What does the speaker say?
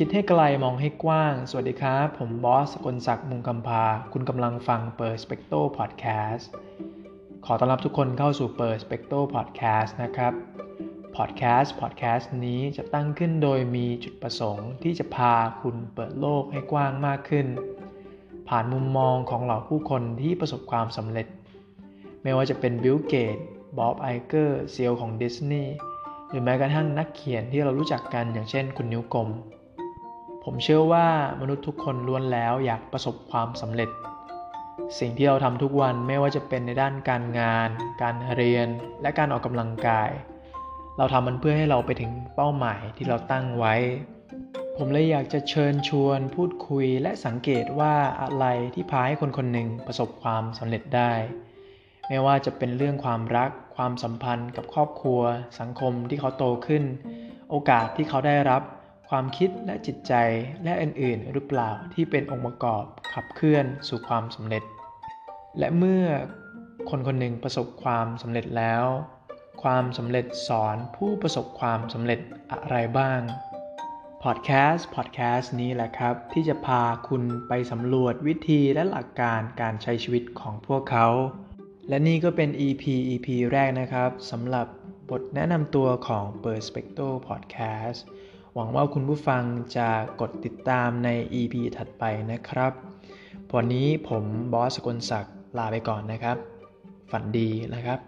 คิดให้ไกลมองให้กว้าง สวัสดีครับ ผมบอสกลศักดิ์มุงคำพา คุณกำลังฟังเปิดสเปกโตพอดแคสต์ขอต้อนรับทุกคนเข้าสู่เปิดสเปกโตพอดแคสต์นะครับ podcast podcast นี้จะตั้งขึ้นโดยมีจุดประสงค์ที่จะพาคุณเปิดโลกให้กว้างมากขึ้น ผ่านมุมมองของเหล่าผู้คนที่ประสบความสำเร็จ ไม่ว่าจะเป็นบิลเกตส์บ๊อบไอเกอร์ CEO ของดิสนีย์หรือแม้กระทั่งนักเขียนที่เรารู้จักกันอย่างเช่นคุณนิ้วกลม ผมเชื่อว่ามนุษย์ทุกคนล้วนแล้วอยากประสบความสำเร็จ สิ่งที่เราทำทุกวันไม่ว่าจะเป็นในด้านการงาน การเรียน และการออกกำลังกาย เราทำมันเพื่อให้เราไปถึงเป้าหมายที่เราตั้งไว้ ผมเลยอยากจะเชิญชวนพูดคุยและสังเกตว่าอะไรที่พาให้คนคนหนึ่งประสบความสำเร็จได้ ไม่ว่าจะเป็นเรื่องความรัก ความสัมพันธ์กับครอบครัว สังคมที่เขาโตขึ้น โอกาสที่เขาได้รับ ความคิดและจิตใจและอื่นๆ หรือเปล่าที่เป็นองค์ประกอบขับเคลื่อนสู่ความสำเร็จ และเมื่อคนคนหนึ่งประสบความสำเร็จแล้ว ความสำเร็จสอนผู้ประสบความสำเร็จอะไรบ้างพอดแคสต์พอดแคสต์นี้แหละครับ ที่จะพาคุณไปสำรวจวิธีและหลักการการใช้ชีวิตของพวกเขา และนี่ก็เป็น EP EP แรกนะครับสำหรับบทแนะนำตัวของ Perspecto Podcast หวังว่าคุณผู้ฟังจะกดติดตามใน EP ถัดไปนะครับ วันนี้ผมบอสสกลศักดิ์ลาไปก่อนนะครับ ฝันดีนะครับ